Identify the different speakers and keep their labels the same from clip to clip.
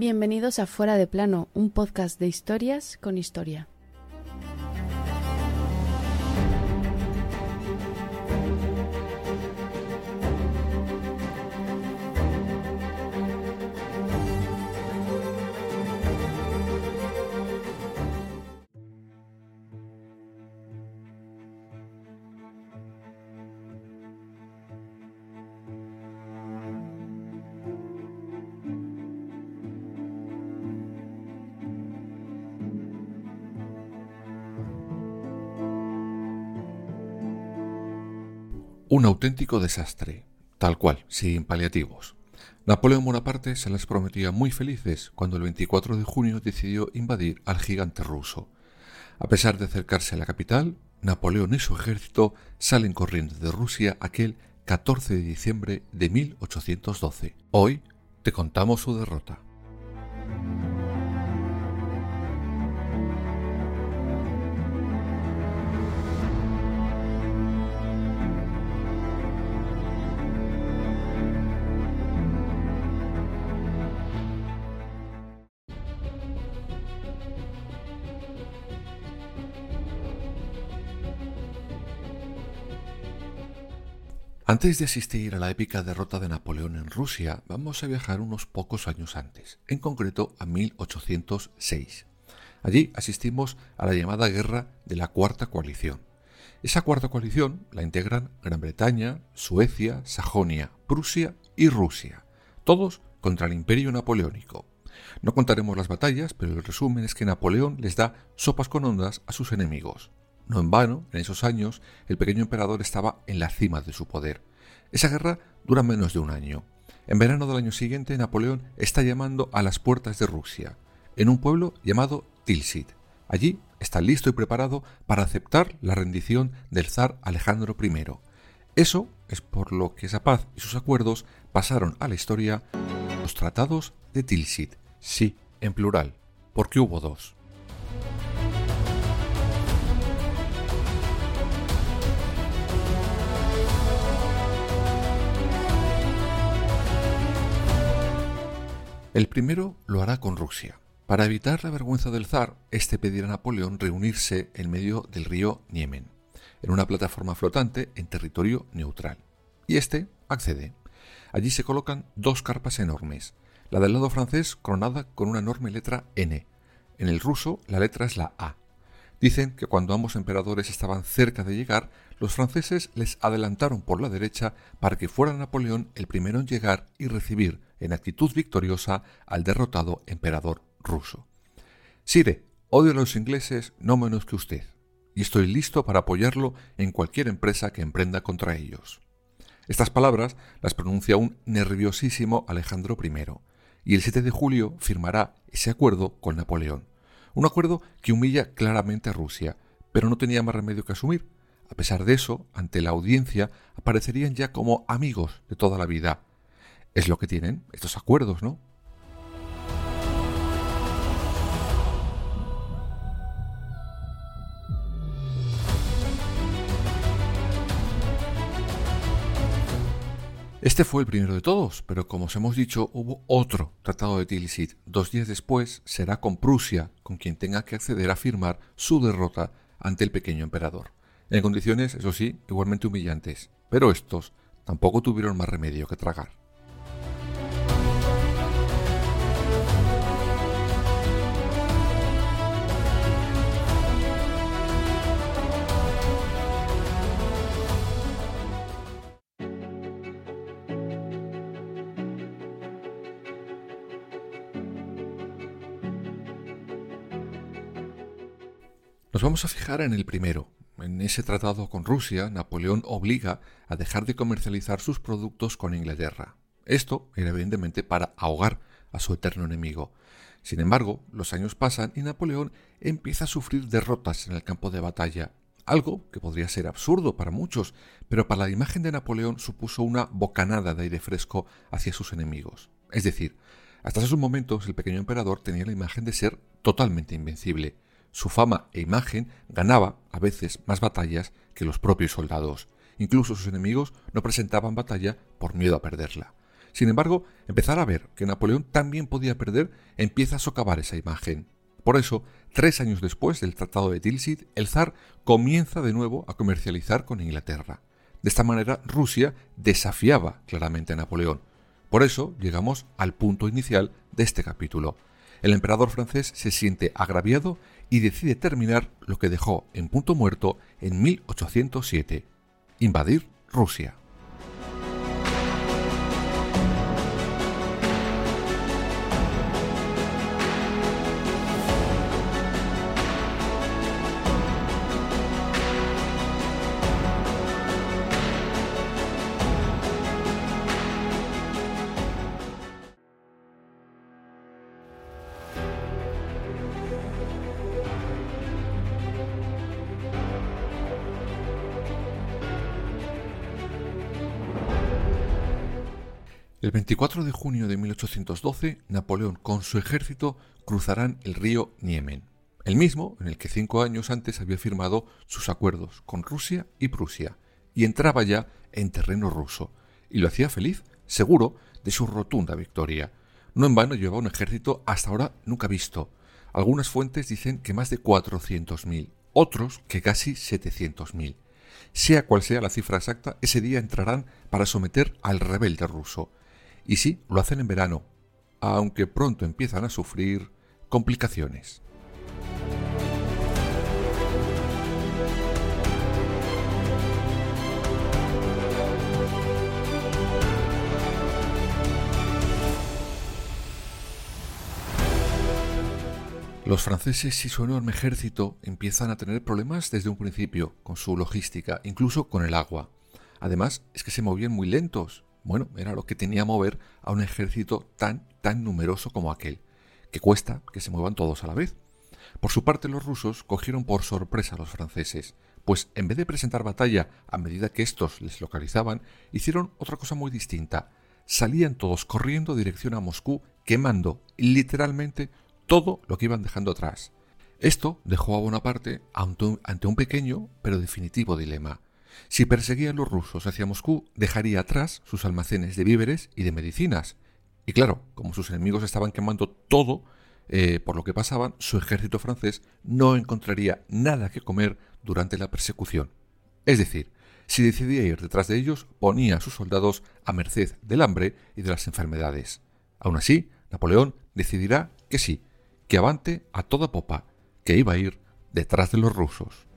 Speaker 1: Bienvenidos a Fuera de Plano, un podcast de historias con historia.
Speaker 2: Un auténtico desastre, tal cual, sin paliativos. Napoleón Bonaparte se las prometía muy felices cuando el 24 de junio decidió invadir al gigante ruso. A pesar de acercarse a la capital, Napoleón y su ejército salen corriendo de Rusia aquel 14 de diciembre de 1812. Hoy te contamos su derrota. Antes de asistir a la épica derrota de Napoleón en Rusia, vamos a viajar unos pocos años antes, en concreto a 1806. Allí asistimos a la llamada Guerra de la Cuarta Coalición. Esa cuarta coalición la integran Gran Bretaña, Suecia, Sajonia, Prusia y Rusia, todos contra el imperio napoleónico. No contaremos las batallas, pero el resumen es que Napoleón les da sopas con ondas a sus enemigos. No en vano, en esos años, el pequeño emperador estaba en la cima de su poder. Esa guerra dura menos de un año. En verano del año siguiente, Napoleón está llamando a las puertas de Rusia, en un pueblo llamado Tilsit. Allí está listo y preparado para aceptar la rendición del zar Alejandro I. Eso es por lo que esa paz y sus acuerdos pasaron a la historia los tratados de Tilsit. Sí, en plural, porque hubo dos. El primero lo hará con Rusia. Para evitar la vergüenza del zar, este pedirá a Napoleón reunirse en medio del río Niemen, en una plataforma flotante en territorio neutral. Y este accede. Allí se colocan dos carpas enormes, la del lado francés coronada con una enorme letra N. En el ruso la letra es la A. Dicen que cuando ambos emperadores estaban cerca de llegar, los franceses les adelantaron por la derecha para que fuera Napoleón el primero en llegar y recibir en actitud victoriosa al derrotado emperador ruso. Sire, odio a los ingleses no menos que usted, y estoy listo para apoyarlo en cualquier empresa que emprenda contra ellos. Estas palabras las pronuncia un nerviosísimo Alejandro I, y el 7 de julio firmará ese acuerdo con Napoleón. Un acuerdo que humilla claramente a Rusia, pero no tenía más remedio que asumir. A pesar de eso, ante la audiencia aparecerían ya como amigos de toda la vida, es lo que tienen estos acuerdos, ¿no? Este fue el primero de todos, pero como os hemos dicho, hubo otro tratado de Tilsit. Dos días después será con Prusia, con quien tenga que acceder a firmar su derrota ante el pequeño emperador. En condiciones, eso sí, igualmente humillantes. Pero estos tampoco tuvieron más remedio que tragar. Nos vamos a fijar en el primero. En ese tratado con Rusia, Napoleón obliga a dejar de comercializar sus productos con Inglaterra. Esto era evidentemente para ahogar a su eterno enemigo. Sin embargo, los años pasan y Napoleón empieza a sufrir derrotas en el campo de batalla, algo que podría ser absurdo para muchos, pero para la imagen de Napoleón supuso una bocanada de aire fresco hacia sus enemigos. Es decir, hasta esos momentos el pequeño emperador tenía la imagen de ser totalmente invencible. Su fama e imagen ganaba a veces más batallas que los propios soldados. Incluso sus enemigos no presentaban batalla por miedo a perderla. Sin embargo, empezar a ver que Napoleón también podía perder empieza a socavar esa imagen. Por eso, tres años después del Tratado de Tilsit, el zar comienza de nuevo a comercializar con Inglaterra. De esta manera, Rusia desafiaba claramente a Napoleón. Por eso llegamos al punto inicial de este capítulo. El emperador francés se siente agraviado y decide terminar lo que dejó en punto muerto en 1807, invadir Rusia. El 24 de junio de 1812, Napoleón con su ejército cruzarán el río Niemen, el mismo en el que cinco años antes había firmado sus acuerdos con Rusia y Prusia, y entraba ya en terreno ruso, y lo hacía feliz, seguro de su rotunda victoria. No en vano llevaba un ejército hasta ahora nunca visto. Algunas fuentes dicen que más de 400.000, otros que casi 700.000. Sea cual sea la cifra exacta, ese día entrarán para someter al rebelde ruso y sí, lo hacen en verano, aunque pronto empiezan a sufrir complicaciones. Los franceses y su enorme ejército empiezan a tener problemas desde un principio con su logística, incluso con el agua. Además, es que se movían muy lentos bueno, era lo que tenía mover a un ejército tan, tan numeroso como aquel, que cuesta que se muevan todos a la vez. Por su parte, los rusos cogieron por sorpresa a los franceses, pues en vez de presentar batalla a medida que estos les localizaban, hicieron otra cosa muy distinta. Salían todos corriendo dirección a Moscú, quemando literalmente todo lo que iban dejando atrás. Esto dejó a Bonaparte ante un pequeño pero definitivo dilema. Si perseguía a los rusos hacia Moscú, dejaría atrás sus almacenes de víveres y de medicinas. Y claro, como sus enemigos estaban quemando todo eh, por lo que pasaban, su ejército francés no encontraría nada que comer durante la persecución. Es decir, si decidía ir detrás de ellos, ponía a sus soldados a merced del hambre y de las enfermedades. Aún así, Napoleón decidirá que sí, que avante a toda popa, que iba a ir detrás de los rusos.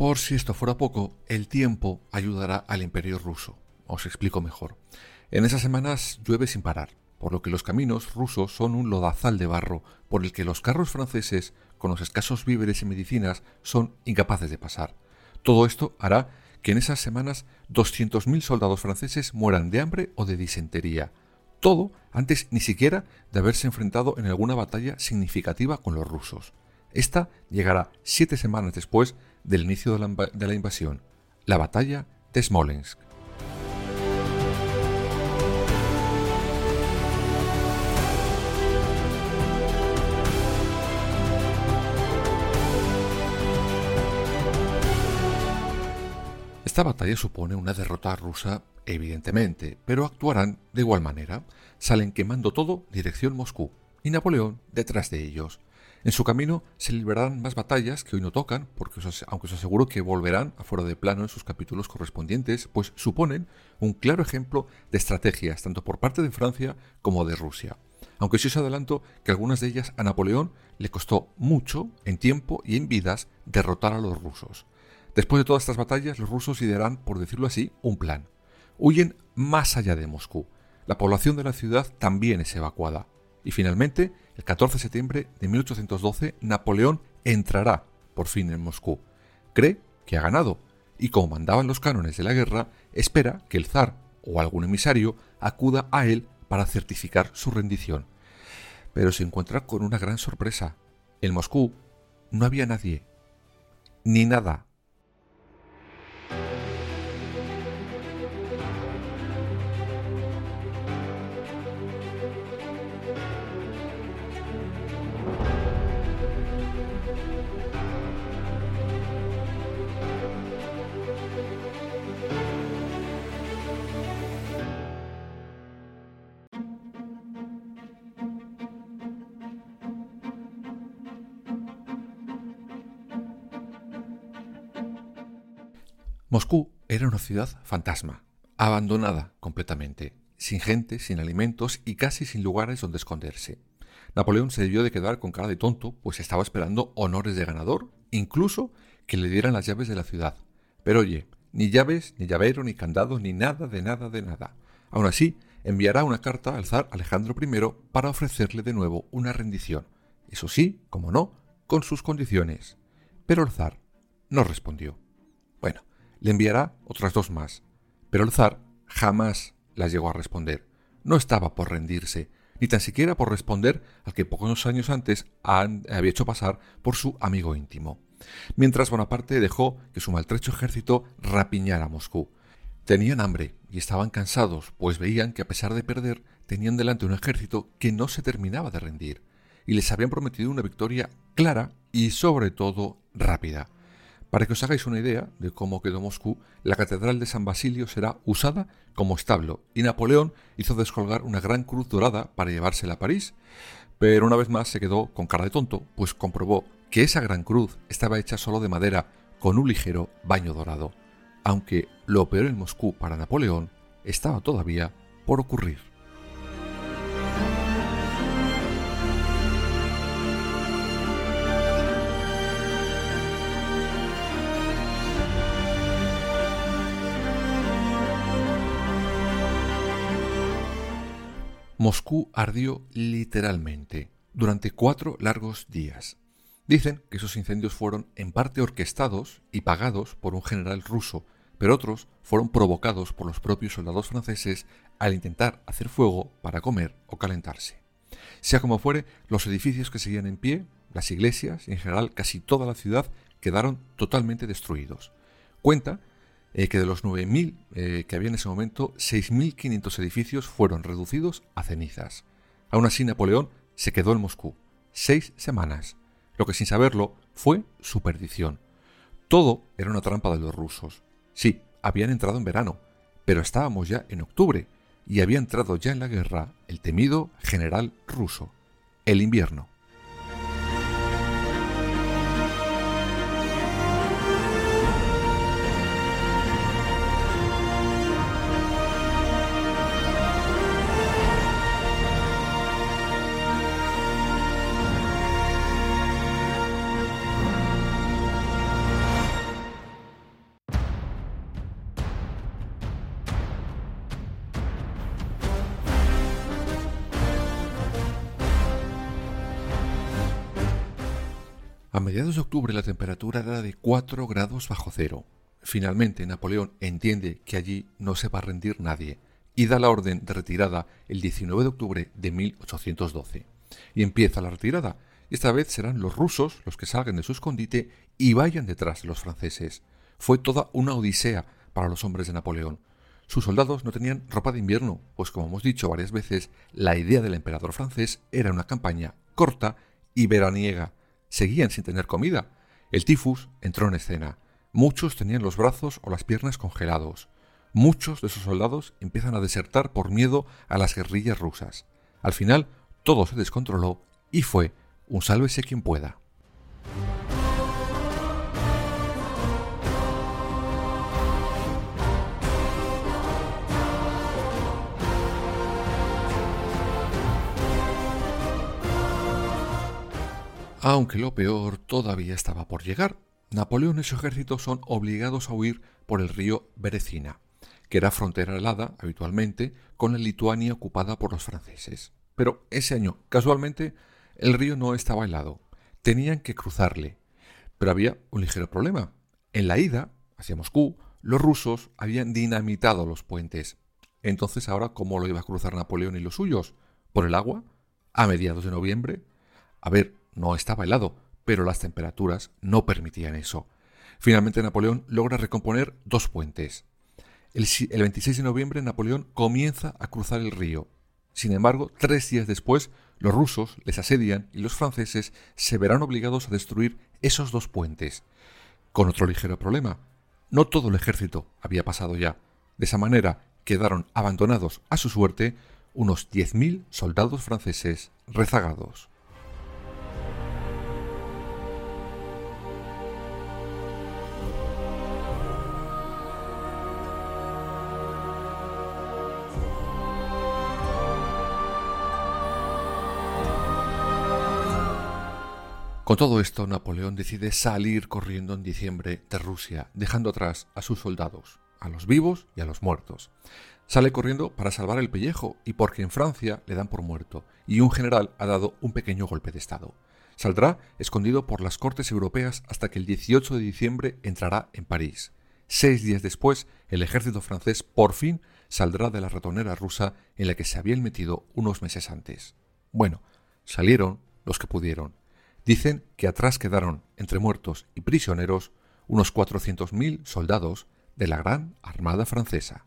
Speaker 2: Por si esto fuera poco, el tiempo ayudará al imperio ruso. Os explico mejor. En esas semanas llueve sin parar, por lo que los caminos rusos son un lodazal de barro por el que los carros franceses, con los escasos víveres y medicinas, son incapaces de pasar. Todo esto hará que en esas semanas 200.000 soldados franceses mueran de hambre o de disentería. Todo antes ni siquiera de haberse enfrentado en alguna batalla significativa con los rusos. Esta llegará siete semanas después del inicio de la, invasión, la batalla de Smolensk. Esta batalla supone una derrota rusa, evidentemente, pero actuarán de igual manera. Salen quemando todo dirección Moscú y Napoleón detrás de ellos. En su camino se librarán más batallas que hoy no tocan, porque aunque os aseguro que volverán a fuera de plano en sus capítulos correspondientes, pues suponen un claro ejemplo de estrategias tanto por parte de Francia como de Rusia. Aunque sí os adelanto que algunas de ellas a Napoleón le costó mucho en tiempo y en vidas derrotar a los rusos. Después de todas estas batallas, los rusos idearán, por decirlo así, un plan. Huyen más allá de Moscú. La población de la ciudad también es evacuada. Y finalmente, el 14 de septiembre de 1812, Napoleón entrará por fin en Moscú. Cree que ha ganado y como mandaban los cánones de la guerra, espera que el zar o algún emisario acuda a él para certificar su rendición. Pero se encuentra con una gran sorpresa. En Moscú no había nadie, ni nada Moscú era una ciudad fantasma, abandonada completamente, sin gente, sin alimentos y casi sin lugares donde esconderse. Napoleón se debió de quedar con cara de tonto, pues estaba esperando honores de ganador, incluso que le dieran las llaves de la ciudad. Pero oye, ni llaves, ni llavero, ni candado, ni nada de nada de nada. Aún así, enviará una carta al zar Alejandro I para ofrecerle de nuevo una rendición. Eso sí, como no, con sus condiciones. Pero el zar no respondió. Bueno, le enviará otras dos más. Pero el zar jamás las llegó a responder. No estaba por rendirse, ni tan siquiera por responder al que pocos años antes había hecho pasar por su amigo íntimo. Mientras Bonaparte dejó que su maltrecho ejército rapiñara Moscú. Tenían hambre y estaban cansados, pues veían que a pesar de perder, tenían delante un ejército que no se terminaba de rendir, y les habían prometido una victoria clara y sobre todo rápida. Para que os hagáis una idea de cómo quedó Moscú, la Catedral de San Basilio será usada como establo y Napoleón hizo descolgar una gran cruz dorada para llevársela a París, pero una vez más se quedó con cara de tonto, pues comprobó que esa gran cruz estaba hecha solo de madera con un ligero baño dorado, aunque lo peor en Moscú para Napoleón estaba todavía por ocurrir. Moscú ardió literalmente durante cuatro largos días. Dicen que esos incendios fueron en parte orquestados y pagados por un general ruso, pero otros fueron provocados por los propios soldados franceses al intentar hacer fuego para comer o calentarse. Sea como fuere, los edificios que seguían en pie, las iglesias y en general casi toda la ciudad quedaron totalmente destruidos. Cuenta eh, que de los 9.000 eh, que había en ese momento, 6.500 edificios fueron reducidos a cenizas. Aún así, Napoleón se quedó en Moscú seis semanas, lo que sin saberlo fue su perdición. Todo era una trampa de los rusos. Sí, habían entrado en verano, pero estábamos ya en octubre y había entrado ya en la guerra el temido general ruso, el invierno. Mediados de octubre la temperatura era de 4 grados bajo cero. Finalmente Napoleón entiende que allí no se va a rendir nadie y da la orden de retirada el 19 de octubre de 1812. Y empieza la retirada. Esta vez serán los rusos los que salgan de su escondite y vayan detrás de los franceses. Fue toda una odisea para los hombres de Napoleón. Sus soldados no tenían ropa de invierno, pues como hemos dicho varias veces, la idea del emperador francés era una campaña corta y veraniega, seguían sin tener comida. El tifus entró en escena. Muchos tenían los brazos o las piernas congelados. Muchos de esos soldados empiezan a desertar por miedo a las guerrillas rusas. Al final, todo se descontroló y fue un sálvese quien pueda. Aunque lo peor todavía estaba por llegar. Napoleón y su ejército son obligados a huir por el río Berecina, que era frontera helada habitualmente con la Lituania ocupada por los franceses. Pero ese año, casualmente, el río no estaba helado. Tenían que cruzarle. Pero había un ligero problema. En la ida, hacia Moscú, los rusos habían dinamitado los puentes. Entonces, ahora, ¿cómo lo iba a cruzar Napoleón y los suyos? ¿Por el agua? ¿A mediados de noviembre? A ver, no estaba helado, pero las temperaturas no permitían eso. Finalmente Napoleón logra recomponer dos puentes. El, 26 de noviembre Napoleón comienza a cruzar el río. Sin embargo, tres días después, los rusos les asedian y los franceses se verán obligados a destruir esos dos puentes. Con otro ligero problema. No todo el ejército había pasado ya. De esa manera quedaron abandonados a su suerte unos 10.000 soldados franceses rezagados. Con todo esto, Napoleón decide salir corriendo en diciembre de Rusia, dejando atrás a sus soldados, a los vivos y a los muertos. Sale corriendo para salvar el pellejo y porque en Francia le dan por muerto y un general ha dado un pequeño golpe de Estado. Saldrá escondido por las cortes europeas hasta que el 18 de diciembre entrará en París. Seis días después, el ejército francés por fin saldrá de la ratonera rusa en la que se habían metido unos meses antes. Bueno, salieron los que pudieron. Dicen que atrás quedaron, entre muertos y prisioneros, unos 400.000 soldados de la Gran Armada Francesa.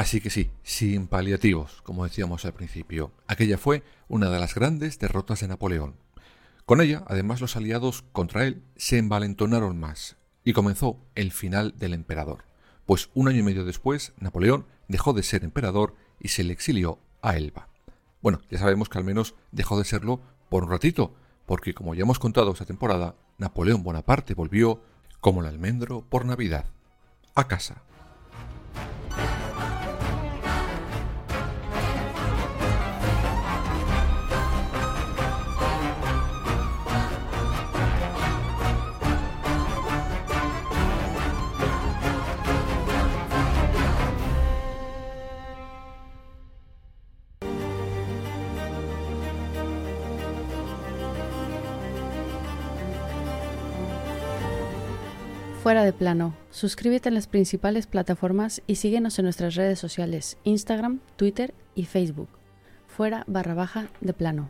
Speaker 2: Así que sí, sin paliativos, como decíamos al principio, aquella fue una de las grandes derrotas de Napoleón. Con ella, además, los aliados contra él se envalentonaron más y comenzó el final del emperador, pues un año y medio después Napoleón dejó de ser emperador y se le exilió a Elba. Bueno, ya sabemos que al menos dejó de serlo por un ratito, porque como ya hemos contado esta temporada, Napoleón Bonaparte volvió como el almendro por Navidad, a casa.
Speaker 1: Fuera de plano. Suscríbete en las principales plataformas y síguenos en nuestras redes sociales, Instagram, Twitter y Facebook. Fuera barra baja de plano.